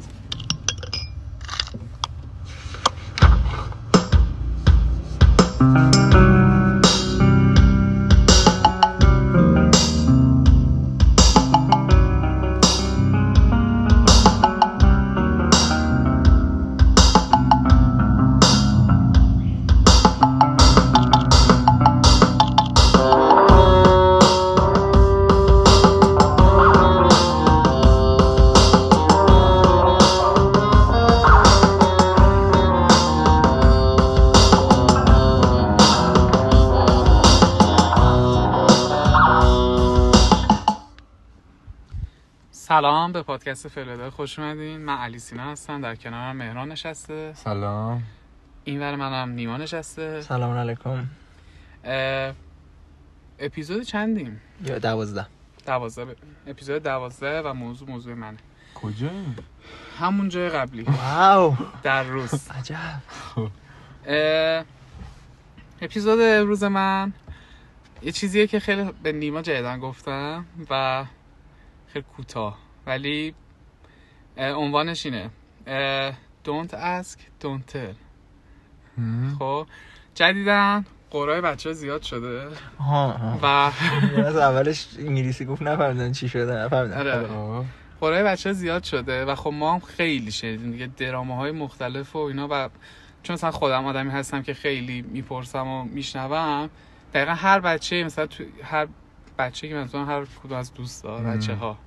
سلام به پادکست فلودا. خوش اومدین. من علی سینا هستم. در کنارم مهران نشسته. سلام. این ور منم نیما نشسته. سلام علیکم. اپیزود چندیم؟ یا دوازده. دوازده. ب- اپیزود دوازده و موضوع موضوع منه. کجا؟ همون جای قبلی. واو. در روز. عجب. اه، اپیزود روز من یه چیزیه که خیلی به نیما جدیدن گفتم و خیلی کوتاه. ولی عنوانش اینه. Don't ask, don't tell. خب جدیدن قرای بچه زیاد شده. ها ها. و از اولش انگلیسی گفت نفهمیدن چی شده نفهمیدن. آره. خب. قرای بچه زیاد شده و خب ما هم خیلی شنیدیم دیگه درامه های مختلف و اینا و چون مثلا خودم آدمی هستم که خیلی می‌پرسم و میشنوم دقیقا هر بچه مثلا تو هر بچه که مثلا هر کدوم از دوستا مم. بچه ها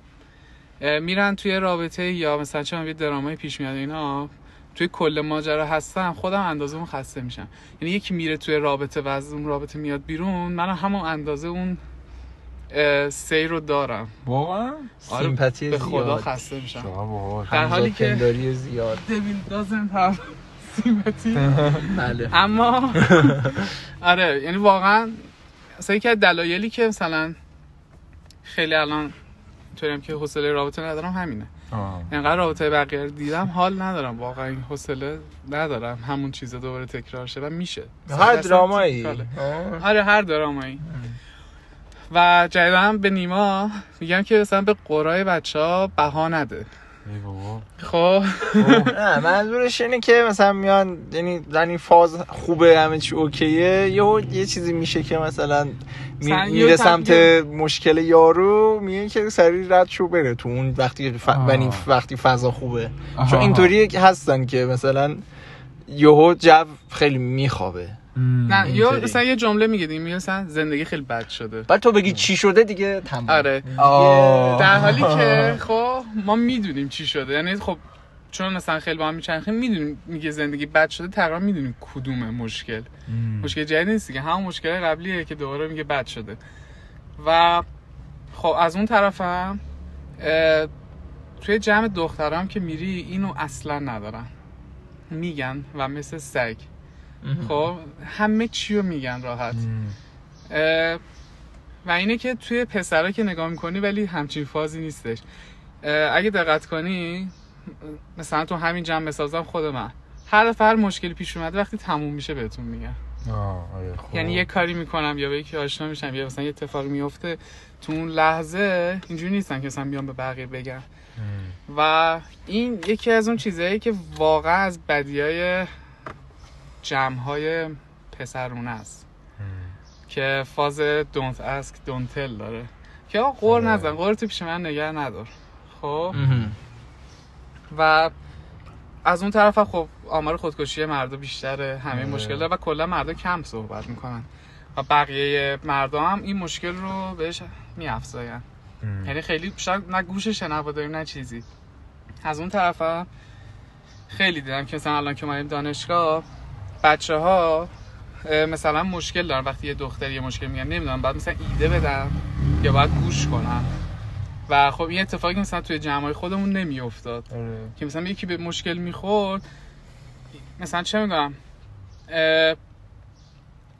میرن توی رابطه یا مثلا چون یه درامای پیش میاد اینا توی کل ماجرا هستم خودم اندازه اون خسته میشم. یعنی یکی میره توی رابطه و از اون رابطه میاد بیرون من همون اندازه اون سیر رو دارم. واقعا؟ آره، سیمپاتی به خدا زیاد. خسته میشم. در حالی که- زیاد. devil doesn't have sympathy بله. اما آره یعنی واقعا مثلا یکی از دلایلی که مثلا خیلی الان اینطوریم که حوصله رابطه ندارم همینه. آه. اینقدر رابطه بقیه رو دیدم حال ندارم. واقعا این حوصله ندارم. همون چیزا دوباره تکرار شه و میشه. هر درامایی. آره هر درامایی. و جدیدا به نیما میگم که مثلا به قرای بچه ها بها نده. خب. نه منظورش اینه که مثلا میان یعنی در این فاز خوبه همه چی اوکیه. یه یه چیزی میشه که مثلا میره سمت مشکل یارو میگه که سریع رد شو بره تو اون وقتی ف... یعنی وقتی فضا خوبه. چون اینطوری هستن که مثلا یهو جو خیلی میخوابه. نه یا. مثلا یه جمله میگه دیگه میگه مثلا زندگی خیلی بد شده. بعد تو بگی چی شده دیگه؟ تمام. آره. در حالی که خب ما می‌دونیم چی شده. یعنی خب چون مثلا خیلی با هم میچرخیم می‌دونیم میگه زندگی بد شده تقریبا می‌دونیم کدومه مشکل. مم. مشکل جدید نیست دیگه. همون مشکل قبلیه که دوباره میگه بد شده. و خب از اون طرفم توی جمع دخترام که میری اینو اصلا ندارن. میگن و مثل سگ. خب همه چی رو میگن راحت. و اینه که توی پسرا که نگاه می‌کنی ولی همچین فازی نیستش. اگه دقت کنی مثلا تو همین جمع بسازم خود من. هر دفعه هر مشکلی پیش اومده وقتی تموم میشه بهتون میگم. آه، آره، خب. یعنی یه کاری می‌کنم یا به یکی آشنا میشم یا مثلا یه اتفاقی میفته تو اون لحظه اینجوری نیستن که مثلا بیام به بقیه بگم. و این یکی از اون چیزهایی که واقعا از بدیای جمعهای پسرونه است. که فاز don't ask don't tell داره که آقا قور آره. نزن قور تو پیش من نگه ندار خب. و از اون طرف خب آمار خودکشی مردا بیشتره همه آره. مشکل داره و کلا مردا کم صحبت می‌کنن و بقیه مردا هم این مشکل رو بهش میافزاین. یعنی خیلی شاید نه گوش شنوا داریم نه چیزی از اون طرف هم خیلی دیدم که مثلا الان که اومدیم دانشگاه بچه ها مثلا مشکل دارن. وقتی یه دختر یه مشکل میگن نمی‌دونم بعد مثلا ایده بدم یا باید گوش کنم و خب این اتفاقی مثلا توی جمعای خودمون نمیافتاد. آره. که مثلا یکی به مشکل می‌خورد مثلا چه می‌دونم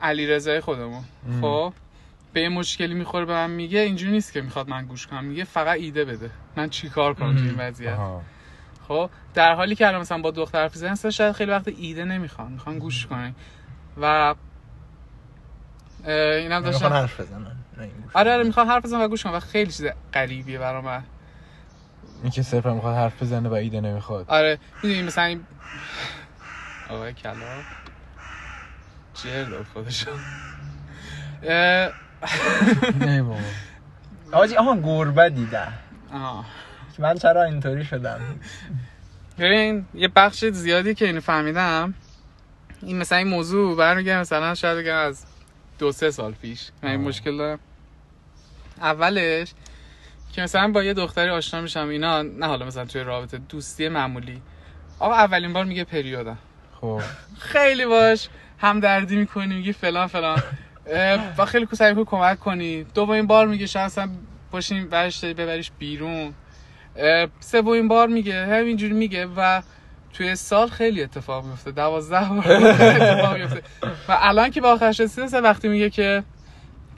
علی رضای خودمون. خب به یه مشکلی می‌خوره به من میگه اینجوری نیست که می‌خواد من گوش کنم. میگه فقط ایده بده. من چیکار کنم تو این وضعیت. خب در حالی که الان مثلا با دختر حرف زدن شاید خیلی وقت ایده نمی‌خوان می‌خوان گوش کنن. و اینم می‌خوان داشتم حرف بزنن نه این گوش. آره آره می‌خوام حرف بزنم و گوش کنم و خیلی چیز غریبیه برا من این که صرفا می‌خواد حرف بزنه و ایده نمی‌خواد. آره می‌دونی مثلا این آقای کلا جر داد خودشو. اه، نه بابا. آجی آها گربه دیدم آه. من چرا اینطوری شدم؟ ببین یه بخش زیادی که اینو فهمیدم این مثلا این موضوع برمیگرده مثلا شاید بگم از دو سه سال پیش. من این آه. مشکل دارم اولش که مثلا با یه دختری آشنا میشم اینا نه حالا مثلا توی رابطه دوستی معمولی. آقا اولین بار میگه پریودم خب. خیلی باش هم دردی می‌کنی میگی فلان فلان. و خیلی سعی می‌کنی کمک کنی. دومین بار میگه شاید اصلا باشیم برش ببریش بیرون. سومین بار میگه همینجوری میگه و توی سال خیلی اتفاق میفته دوازده بار اتفاق میفته. و الان که با آخرش رسیده مثلا وقتی میگه که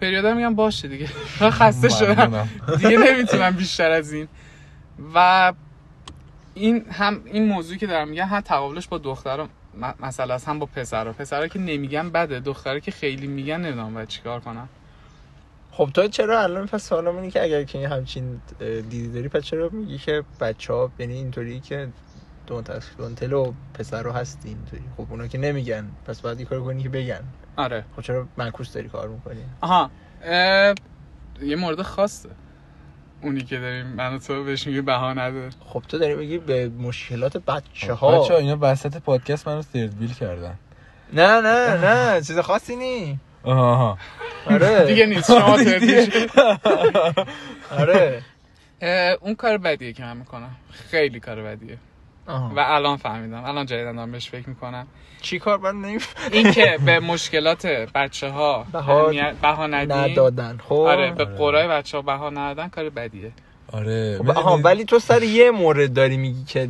پریودا میگم باشه دیگه. من خسته شدم. دیگه نمی‌تونم بیشتر از این. و این هم این موضوعی که دارم میگم هم تقابلش با دخترها م- مسئله است هم با پسرها پسرها که نمیگن بده دخترها که خیلی میگن نمی‌دونم باید چیکار کنم خب تو چرا الان پس سوالم اینه که اگر که همچین دیدی داری پس چرا میگی که بچه ها یعنی اینطوری که دون دونتل و پسر رو هستی اینطوری؟ خب اونا که نمیگن پس باید یه کار کنی که بگن. آره. خب چرا معکوس داری کار می‌کنی؟ آها. اه، یه مورد خاصه. اونی که داریم من تو بهش میگه بها نده. خب تو داری میگی به مشکلات بچه ها بچه اینا وسط پادکست منو سردبیل کردن. نه نه نه. چیز خاصی نی. آها آره دیگه نیست شما آره اون کار بدیه که من می‌کنم خیلی کار بدیه. آها. و الان فهمیدم. الان جدیدن دارم بهش فکر می‌کنم. چی کار من نمیف... این که به مشکلات بچه ها بها- ندادن. خب. آره به. قرای بچه ها بها ندادن کار بدیه. آره خب آها ولی تو سر یه مورد داری میگی که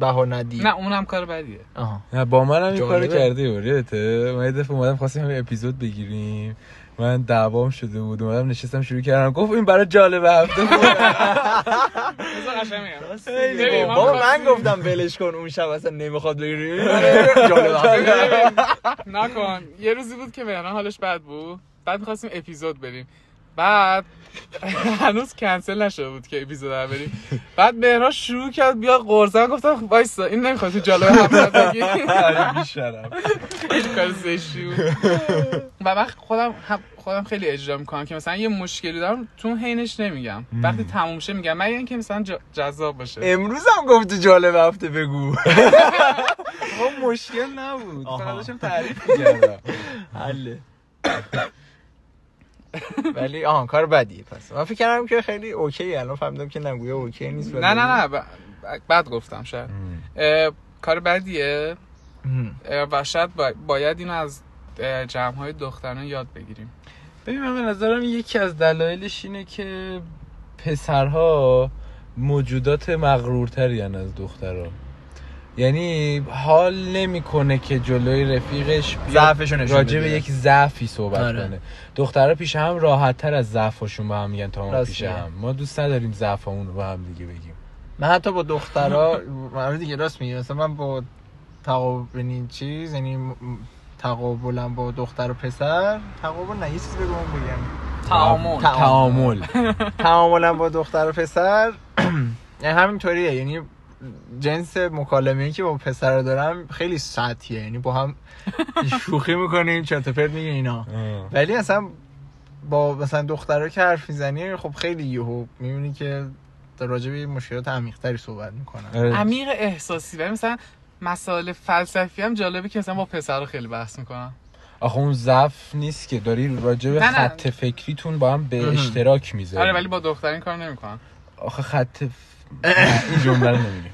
بها ندی نه اونم کار بدیه. آها. نه با من هم این کارو بود یادته من یه دفعه اومدم خواستیم همین اپیزود بگیریم. من دعوام شده بود اومدم نشستم شروع کردم. گفت این برای جالب هفته بابا من گفتم ولش کن اون شب اصلا نمی‌خواد بگیری. جالب نکن. یه روزی بود که مهران حالش بد بود. بعد می‌خواستیم اپیزود بریم بعد هنوز کنسل نشده بود که اپیزود رو بریم بعد مهران شروع کرد بیا قرصن گفتم وایسا این نمی‌خواد تو جالب هفت بگی. آره، کار زشتی و من خودم هم خودم خیلی اجرا می‌کنم که مثلا یه مشکلی دارم تو حینش نمیگم. وقتی تموم شه میگم من اینکه مثلا جذاب باشه. امروز هم گفت جالب هفته بگو. مشکل نبود. فقط داشتم تعریف می‌کردم. حله. ولی آها کار بدیه. پس من فکر کردم که خیلی اوکی. الان فهمیدم که نگویا اوکی نیست نه نه نه ب- بعد گفتم شاید. کار بدیه. و شاید با- باید اینو از جمع های دختران یاد بگیریم. ببین من به نظرم یکی از دلایلش اینه که پسرها موجودات مغرورتری از دخترها. یعنی حال نمی‌کنه که جلوی رفیقش بیاد. ضعفشو نشون راجع به. یک ضعفی صحبت آره. کنه. دخترها پیش هم راحت تر از ضعفشون با هم میگن تا ما پیش. هم. ما دوست نداریم ضعفمون رو با هم دیگه بگیم. من حتی با دخترها من دیگه راست میگه مثلا من با تقابل یعنی چیز یعنی تقابلم با دختر و پسر تقابل نه یه چیز بگم. بگم تعامل. تعامل. تعاملم با دختر و پسر یعنی همینطوریه. یعنی جنس مکالمه که با پسر دارم خیلی سطحیه یعنی با هم شوخی می‌کنیم چرت و پرت میگیم اینا. ولی اصلا با مثلا دخترها که حرف می‌زنی خب خیلی یهو می‌بینی که در راجع به مشکلات عمیق‌تری صحبت می‌کنن آره. عمیق احساسی ولی مثلا مسائل فلسفی هم جالبه که مثلا با پسر خیلی بحث می‌کنم آخه اون ضعف نیست که داری راجع به. خط فکریتون با هم به. اشتراک می‌ذاری آره ولی با دختر این کار نمی‌کنم آخه خط این جمله رو نمیگم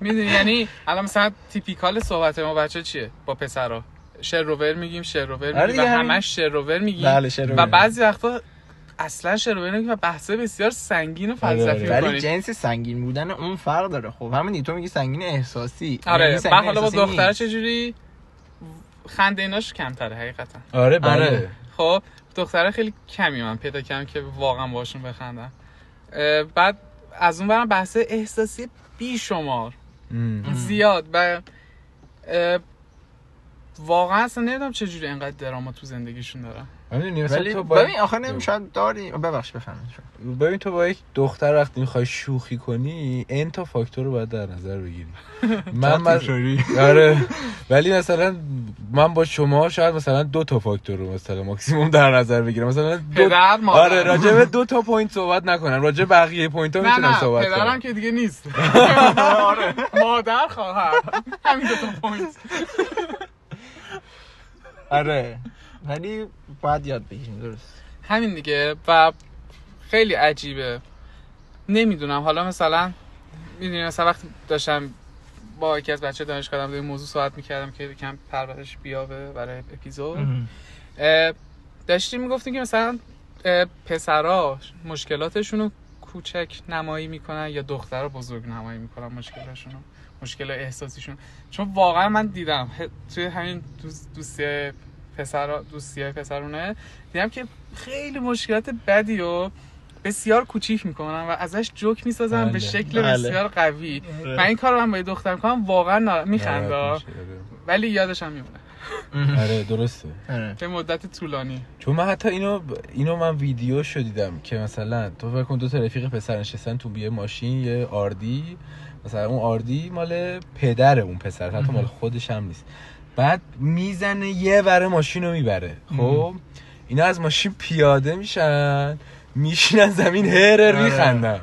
می‌دونی یعنی الان مثلا تیپیکال صحبت ما بچه چیه با پسرا شروور میگیم شروور آره میگیم و همین. همش شروور میگیم بله. و بعضی وقتا اصلا شروور نمیگیم و بحثه بسیار سنگین و آره، فلسفی آره. ولی جنس سنگین بودن اون فرق داره خب همین تو میگی سنگین احساسی آره یعنی بعد حالا با دختر. چجوری خنده ایناش کمتره حقیقتا آره بله آره. خب دختره خیلی کمی من پیدا کردم که واقعا باشون بخندم بعد از اون برم بحث احساسی بیشمار. زیاد. و واقعا اصلا نمی‌دونم چجوری انقدر دراما تو زندگیشون دارن می‌دونی مثلا ولی تو با ببین آخه نمی‌شد داری. ببخش بفهمید ببین تو با یک دختر وقتی می‌خوای شوخی کنی این تا فاکتور رو باید در نظر بگیری. من من آره. ولی مثلا من با شما شاید مثلا دو تا فاکتور رو مثلا ماکسیموم در نظر بگیرم. مثلا دو آره راجع به دو تا point صحبت نکنم. راجع بقیه point ها می‌تونم صحبت پدرم کنم که دیگه نیست. مادر خواهر. همین دو تا point. آره. ولی باید یاد بگیریم درست. همین دیگه و خیلی عجیبه. نمی‌دونم حالا مثلا می‌دونی مثلا وقتی داشتم با یکی از بچه دانشگاه در این موضوع صحبت می‌کردم که کم پرورش بیابه برای اپیزود. داشتیم می‌گفتیم که مثلا پسرا مشکلاتشون رو کوچک نمایی می‌کنن یا دخترها بزرگ نمایی می‌کنن مشکلاتشون رو مشکل احساسیشون. چون واقعا من دیدم توی همین دوست دوستی پسرا دوستی پسرونه دیدم که خیلی مشکلات بدی و بسیار کوچیک می‌کنن و ازش جوک می‌سازن به بله. شکل بله. بسیار قوی من این کار رو من با یه دختر کنم واقعا. میخنده میشه، ولی یادش هم میمونه آره. آره درسته آره. به مدت طولانی چون من حتی اینو اینو من ویدیو شدیدم که مثلا تو فکر کن دو تا رفیق پسر نشستن تو یه ماشین یه آردی مثلا اون آردی مال پدر اون پسر حتی مال خودش هم نیست بعد می‌زنه یه وره ماشین رو می‌بره خب؟ اینا از ماشین پیاده میشن میشینن زمین هرر آره. میخندن.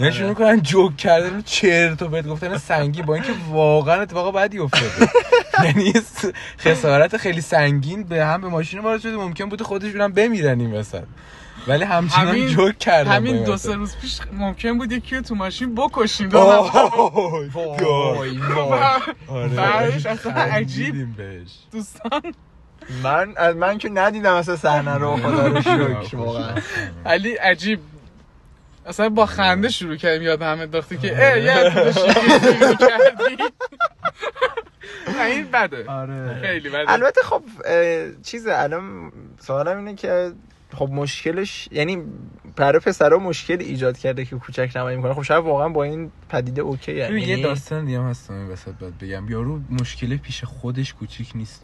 یعنی شروع می‌کنن جوک کردن چرت و پرت گفتن سنگی با اینکه واقعا اتفاق بدی افتاده. یعنی خسارت خیلی سنگین به هم به ماشین وارد شده ممکن بود خودشون هم بمیرن این وسط. ولی همچنان همین- جوک کردن با همین دو. سه روز پیش ممکن بود یکی تو ماشین بکشیم. وای وای. آره. بعدش اصلا عجیب دوستان. من از من که ندیدم اصلا صحنه رو خدا رو شکر واقعا. علی عجیب. اصلا با خنده شروع کردیم یاد هم انداختی که یه تو شروع کردی. نه، این بده. آره. خیلی بده. البته خب چیزه الان سوالم اینه که خب مشکلش یعنی برای پسرا مشکل ایجاد کرده که کوچک نمایی می‌کنه خب شاید واقعا با این پدیده اوکی یعنی یه داستان دیگه هم هستم این وسط باید بگم. یارو مشکل پیش خودش کوچیک نیست.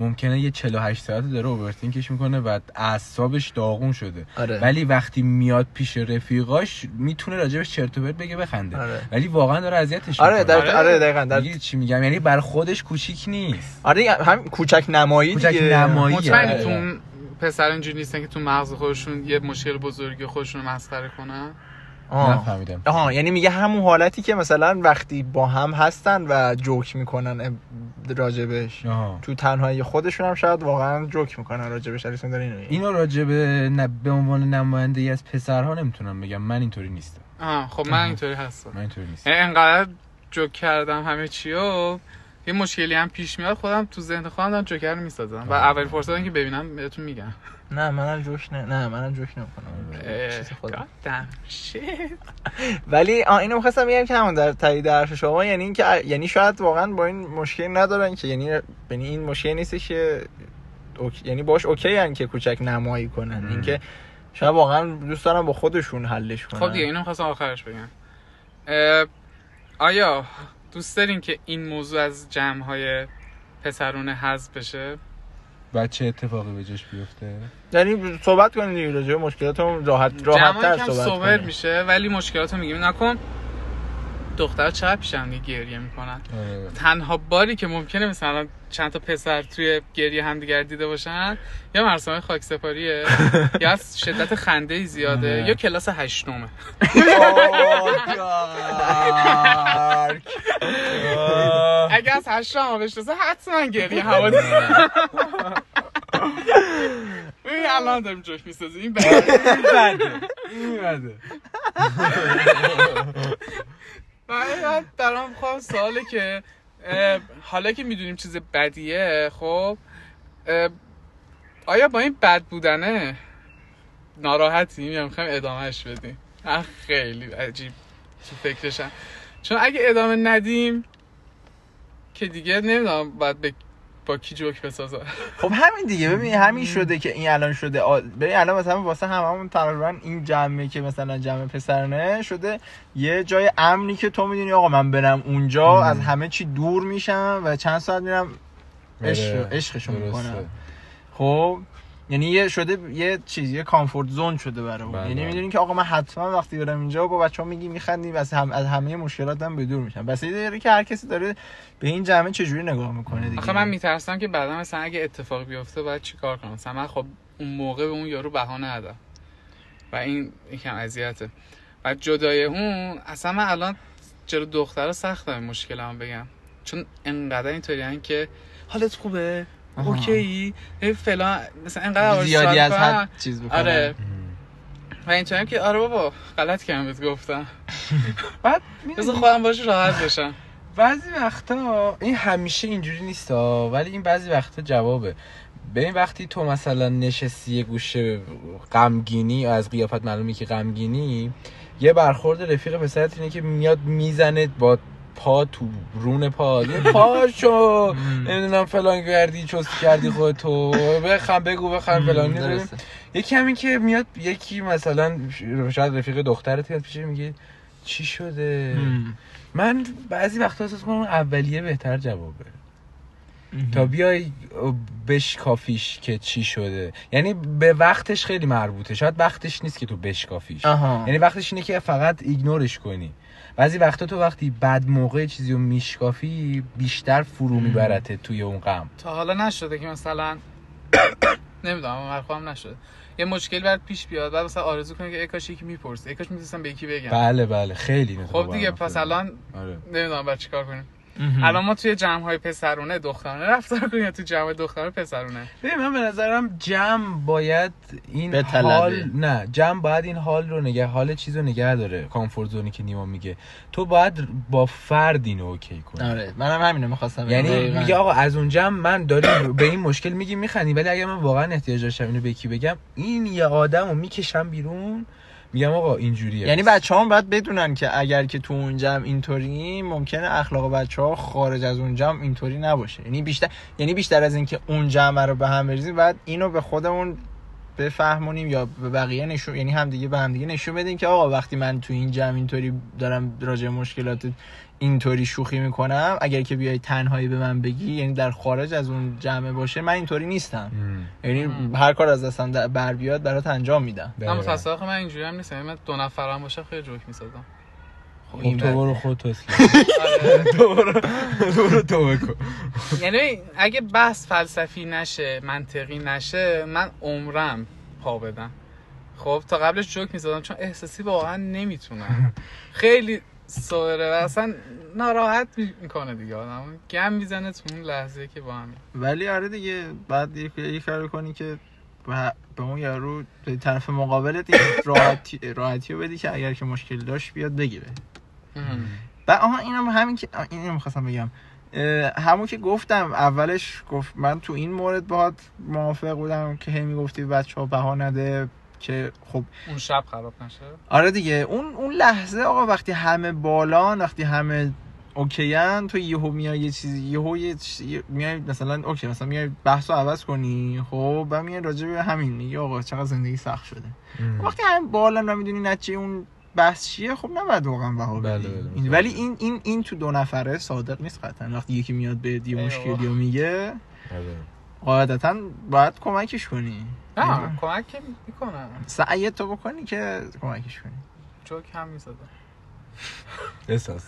ممکنه یه 48 ساعت داره اوورتینکش می‌کنه و اعصابش داغون شده. آره. ولی وقتی میاد پیش رفیقاش می‌تونه راجبش چرت و پرت بگه بخنده. آره. ولی واقعا داره اذیتش آره می‌کنه. در آره. آره دقیقاً. در چی میگم؟ یعنی بر خودش کوچیک نیست. آره دیگه، هم کوچک نمایی کوچک دیگه. نمایی. مطمئنی آره. تو پسر اینجوری نیستن که تو مغز خودشون یه مشکل بزرگی خودشون رو مسخره کنن؟ آه. نفهمیدم. آها یعنی میگه همون حالتی که مثلا وقتی با هم هستن و جوک می‌کنن راجبش. آها. تو تنهایی خودشون هم شاید واقعا جوک می‌کنن راجبش. علیسون داره اینو. اینو راجع به عنوان نماینده ای از پسرها نمی‌تونم بگم. من اینطوری نیستم. آه خب من اینطوری هستم. من اینطوری نیستم. انقدر جوک کردم همه چی و یه مشکلی هم پیش میاد خودم تو ذهن خودم دارم جوکر می‌سازم و اول فرصت که ببینم بهتون میگم. نه منم جوک نه نه منم جوک نمی‌کنم. ولی اینو می‌خواستم بگم که همون در تایید حرف شما یعنی اینکه یعنی شاید واقعا با این مشکل ندارن که یعنی یعنی این مشکل نیست که یعنی باش اوکی ان که کوچک نمایی کنن. اینکه شاید واقعا دوست دارن با خودشون حلش کنن خب دیگه اینو خواستم آخرش بگم. آیا دوست دارین که این موضوع از جمع های پسرونه حذف بشه؟ بچه اتفاقی به جاش بیفته؟ یعنی صحبت کنید دیگه راجع به مشکلاتمون راحت راحت تر صحبت کنید میشه ولی مشکلات رو میگیم. نکن. دختر چقدر پیشم گریه می‌کنن؟ آره. تنها باری که ممکنه مثلا چند تا پسر توی گریه همدیگر دیده باشن یا مراسم خاک سپاریه یا از شدت خنده زیاده آره. یا کلاس هشتمه. اگه از هشتم هم بشناسه حتما گریه حوادث ببین الان داریم جوک می‌سازیم. این بده. این بده. من برام خواهم سواله که حالا که می‌دونیم چیز بدیه خب آیا با این بد بودنه ناراحتیم یا می‌خوایم ادامهش بدیم؟ خیلی عجیب تو فکرشم. چون اگه ادامه ندیم که دیگه نمی‌دونم باید به با کی جوک بسازم خب همین دیگه ببین همین شده که این الان شده ببین الان مثلا واسه هممون تقریبا این جمعه که مثلا جمع پسرانه شده یه جای امنی که تو می‌دونی آقا من برم اونجا مم. از همه چی دور میشم و چند ساعت میرم عشق آره، عشقشو درسته. می‌کنم خب یعنی یه شده یه چیز یه کامفورت زون شده برای اون. بله، یعنی. می‌دونین که آقا من حتما وقتی برم اینجا با بچه‌ها میگی میخندیم از هم از همه مشکلاتم به دور میشم. بس یه داره که هر کسی داره به این جمعه چجوری نگاه می‌کنه دیگه. آخه من میترسم که بعدا مثلا اگه اتفاقی بیفته باید چیکار کنم؟ مثلا من خب اون موقع به اون یارو بها ندم و این یکم اذیته. و جدای اون اصلا من الان جلو دخترا سختم مشکلمو بگم. چون انقدر اینطوری که حالت خوبه. اوکی فلان مثلا انقدر زیادی از. حد چیز بکنه. آره. و اینطوری که آره بابا غلط کردم بهت گفتم. بعد بذار خودم باش راحت بشم بعضی وقتا این همیشه اینجوری نیست ولی این بعضی وقتا جوابه. ببین وقتی تو مثلا نشستی یه گوشه غمگینی از قیافت معلومی که غمگینی یه برخورد رفیق پسرت اینه که میاد می‌زنه با پا تو رون پا. پاشو نمی‌دونم فلان کردی چست کردی خودتو. بخم بگو بخم فلان. یکی همین که میاد یکی مثلا شاید رفیق دخترت میاد پیش میگه چی شده. من بعضی وقتا احساس کنم اولیه بهتر جوابه. تا بیای بشکافیش که چی شده. یعنی به وقتش خیلی مربوطه. شاید وقتش نیست که تو بشکافیش. یعنی وقتش اینه که فقط ایگنورش کنی. بعضی وقتا تو وقتی بد موقع چیزی رو میشکافی بیشتر فرو میبرته توی اون غم. تا حالا نشده که مثلا نمی‌دونم من نشده. یه مشکل برات پیش بیاد بعد مثلا آرزو کنی که ای کاش یکی می‌پرسه. ای کاش می‌تونستم به یکی بگم. بله بله. خیلی خب دیگه پس. الان آره. نمی‌دونم بعد چیکار کنیم. الان ما توی جمع های پسرونه دخترانه رفتار کنیم یا تو جمع دختر پسرونه؟ ببین من به نظرم جمع باید این به طلبه. حال نه جمع باید این حال رو نگه حال چیز رو نگه داره کامفورت زونی که نیما میگه. تو باید با فرد اینو اوکی کنی. آره منم همینو می‌خواستم یعنی میگه آقا از اون جمع من داری به این مشکل میگی میخندی ولی اگر من واقعا احتیاج داشتم اینو به یکی بگم این یه آدم رو می‌کشم بیرون میگم آقا اینجوریه. یعنی بچه هم باید بدونن که اگر که تو اون جمع اینطوری ممکنه اخلاق بچه ها خارج از اون جمع اینطوری نباشه. یعنی بیشتر یعنی بیشتر از اینکه اون جمع رو به هم بریزیم بعد اینو به خودمون بفهمونیم یا به بقیه نشون یعنی همدیگه به همدیگه نشون بدیم که آقا وقتی من تو این جمع اینطوری دارم راجع مشکلات اینطوری شوخی می‌کنم اگر که بیای تنهایی به من بگی یعنی در خارج از اون جمع باشه من اینطوری نیستم مم. یعنی مم. هر کار از دستم در- بر بیاد برات انجام میدم. متاسفانه من اینجوری هم نیستم یعنی من دو نفرم باشه خیلی جوک می‌سازم خب تو برو خودت اصلاح آره. تو برو تو برو تو بکن یعنی اگه بحث فلسفی نشه منطقی نشه من عمرم پا بدم. خب تا قبلش جوک می‌زدم چون احساسی واقعا نمی‌تونم. خیلی سوره و اصلا ناراحت می‌کنه دیگه آدم. گم می‌زنه تو اون لحظه که با هم. ولی آره دیگه بعد یه یه کار کنی که به به اون یارو به طرف مقابلت راحتی راحتی رو بدی که اگر که مشکل داشت بیاد بگیره. و آها اینم همین که اینو می‌خواستم بگم. همون که گفتم اولش گفت من تو این مورد باهات موافق بودم که هی می‌گفتی بچه ها بها نده که خب اون شب خراب نشه؟ آره دیگه اون اون لحظه آقا وقتی همه بالان وقتی همه اوکیان تو یهو میای یه چیزی یهو یه چیزی- میای مثلا اوکی مثلا میای بحث رو عوض کنی خب و میای راجع به همین میگی آقا چقدر زندگی سخت شده. وقتی هم بالان و می‌دونی نتیجه اون بحث چیه؟ خب نباید واقعا بها بله، بله، این- ولی این این این تو دو نفره صادق نیست قطعا. وقتی یکی میاد به یه مشکلی. رو میگه آره. قاعدتا باید کمکش کنی. نه کمک می‌کنم. سعی تو بکنی که کمکش کنی. جوک هم می‌زدم احساس.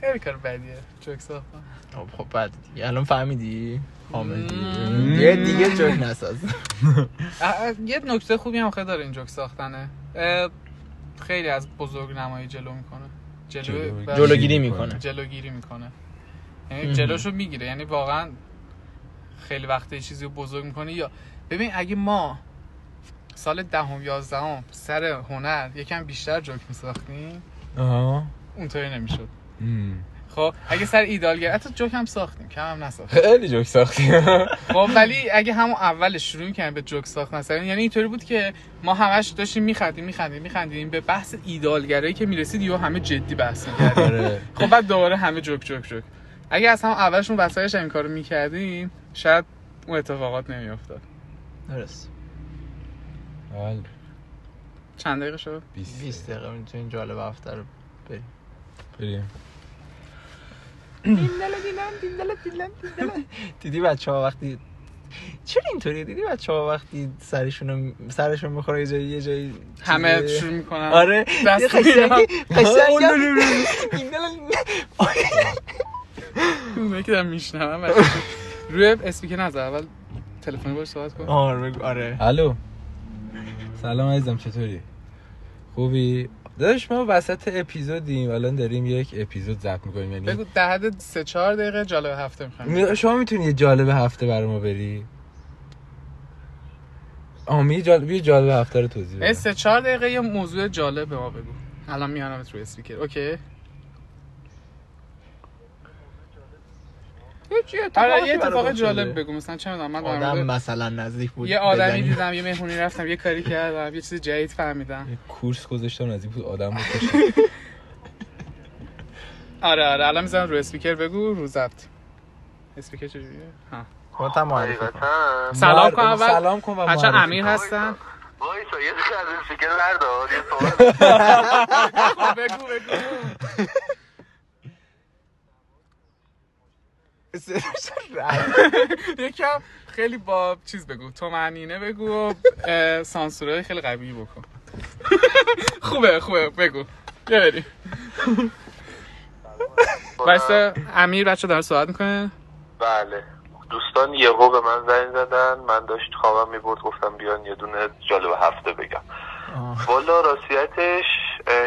خیلی کار بدیه جوک ساختم خب خب بعد دیگه. الان فهمیدی؟ حامدی مم. دیگه جوک نساز. یه نکته خوبی هم خیلی داره این جوک ساختنه. خیلی از بزرگ نمایی جلو می‌کنه. جلو جلوگیری می‌کنه. جلوگیری می‌کنه. یعنی جلوشو می‌گیره. یعنی واقعا خیلی وقت یه چیزی رو بزرگ می‌کنه یا ببین اگه ما سال دهم یازدهم سر هنر یکم بیشتر جوک میساختیم آها. اونطوری نمی‌شد. خب اگه سر ایدالگر حتی جوک هم ساختیم کم هم نساختیم. خیلی جوک ساختی خب ولی اگه همون اولش شروع کردیم به جوک ساخت مثلا یعنی اینطوری بود که ما همش داشتیم میخندیم میخندیم میخندیم به بحث ایدالگرایی که می‌رسید یا همه جدی بحث می‌کردیم. آره. خب بعد دوباره همه جوک جوک جوک. اگه از همون اولش اون وسایلش این کارو می‌کردیم شاید اون اتفاقات نمیافتاد. درست. بله. چند دقیقه شد؟ 20 دقیقه می‌تونین جالب هفته رو بریم. بریم. دیدی بچه ها وقتی چرا اینطوری دیدی بچه ها وقتی سرشون سرشون می‌خوره یه جایی یه جایی همه؟ شروع می‌کنن. آره. قشنگی قشنگی اونه که دارم میشنم روی اسپیکر نظر اول تلفن باش صحبت کن. آره آره. الو. سلام عزیزم چطوری؟ خوبی؟ داداش ما وسط اپیزودیم. الان داریم یک اپیزود ضبط می‌کنیم. یعنی بگو در حد سه چهار دقیقه جالب هفته می‌خوایم می- شما می‌تونی یه جالب هفته برای ما بری؟ آمی جالب یه جالب هفته رو توضیح بده سه چهار دقیقه یه موضوع جالب به ما بگو. الان میانمت روی اسپیکر. اوکی؟ آره یه اتفاق جالب بگو. مثلا چه می‌دونم من آدم مثلا نزدیک بود یه آدمی بزنی. دیدم یه مهمونی رفتم یه کاری کردم یه چیز جدید فهمیدم. یه کورس گذاشتم از این بود آدم بکشم آره آره الان می‌زنم روی اسپیکر بگو رو ضبط. اسپیکر چجوریه؟ ها. خودت هم معرفی سلام کن اول. سلام کن و بچه معرفی امیر. هستن. وایسا یه دقیقه از این فکر بردار یه سوال. بگو بگو. یکم خیلی با چیز بگو تو معنینه بگو و سانسورهای خیلی قوی بکن. خوبه خوبه بگو. بیا بریم. وایسا امیر بچه داره صحبت می‌کنه؟ بله. دوستان یهو به من زنگ زدن. من داشت خوابم می‌برد گفتم بیان یه دونه جالب هفته بگم. والا راستیتش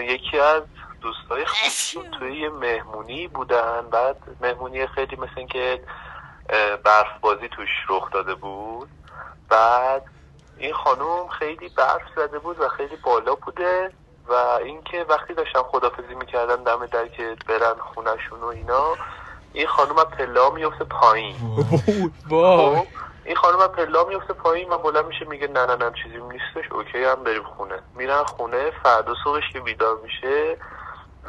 یکی از دوستای خودشون توی یه مهمونی بودن. بعد مهمونی خیلی مثل اینکه برف بازی توش رخ داده بود. بعد این خانوم خیلی برف زده بود و خیلی بالا بوده و اینکه وقتی داشتن خدافزی می‌کردن دم در که برن خونشون و اینا این خانوم از پلا میفته پایین. با خب این خانم پلا میفته پایین و بلند میشه میگه نه نه نه چیزی نیستش اوکی هم بریم خونه. میرن خونه فردا صبحش که بیدار میشه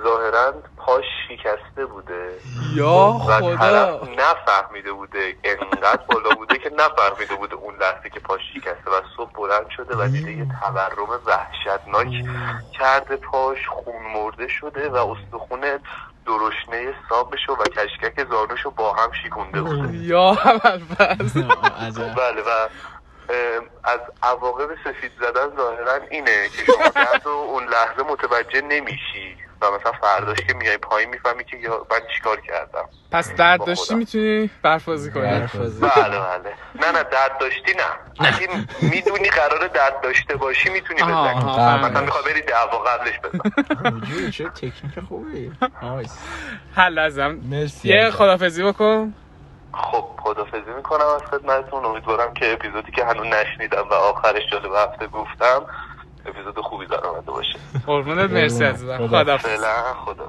ظاهرا پاش شکسته بوده. یا و خدا. طرف نفهمیده بوده انقدر بالا بوده که نفهمیده بوده اون لحظه که پاش شکسته و صبح بلند شده و دیده یه تورم وحشتناک کرده پاش خون مرده شده و استخونه درشنه سابشو و کشکک زانوشو با هم شیکونده بوده. یا عجب. بله و از عواقب سفید زدن ظاهرا اینه که شما درد و اون لحظه متوجه نمیشی و مثلا فرداش که میای پایین می‌فهمی که یا من چیکار کردم پس درد داشتی. می‌تونی برفازی کنی برف بازی. بله بله نه نه درد داشتی نه اگه می‌دونی قرار درد داشته باشی می‌تونی آها، بزنی آها، فهمیدم. مثلا. می‌خوای بری دعوا قبلش بزن چه تکنیک خوبی نایس حل ازم مرسی یه. خدافزی بکن خب خدافزی می‌کنم از خدمتتون. امیدوارم که اپیزودی که هنوز نشنیدم و آخرش جالب هفته گفتم اپیزود خوبی در آمده باشه. قربونت مرسی عزیزم. خدا. خدافز. فعلا خدا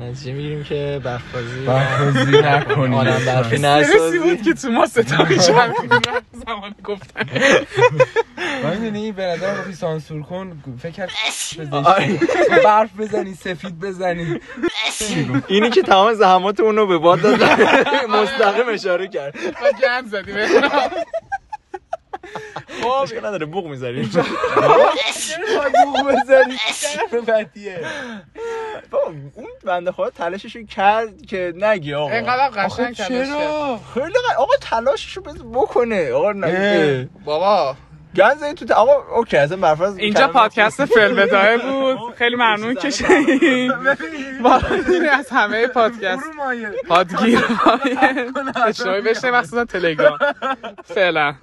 نتیجه می‌گیریم که برفازی برفازی نکنی. آدم برفی استرسی بود نسازی که تو ما ستا میشن زمان گفتن. من می‌دونی به نظر گفتی سانسور کن. فکر کرد برف بزنی سفید بزنی. اینی که تمام زحمات اونو به باد داد. مستقیم اشاره کرد. و گند زدی به خب. اشکال نداره بوق می‌ذاریم بوق بزنی بدیه اون بنده خدا تلاششو کرد که نگی آقا. اینقدر قشنگ تلاش کرد. خیلی آقا تلاششو بز بکنه. آقا بابا. گن زدی تو آقا اوکی از برفاز اینجا پادکست فیلم بدایه بود. خیلی ممنون که شنیدین واقعا از همه پادکست. پادگیرهای اجتماعی بشه مخصوصا تلگرام. فعلا.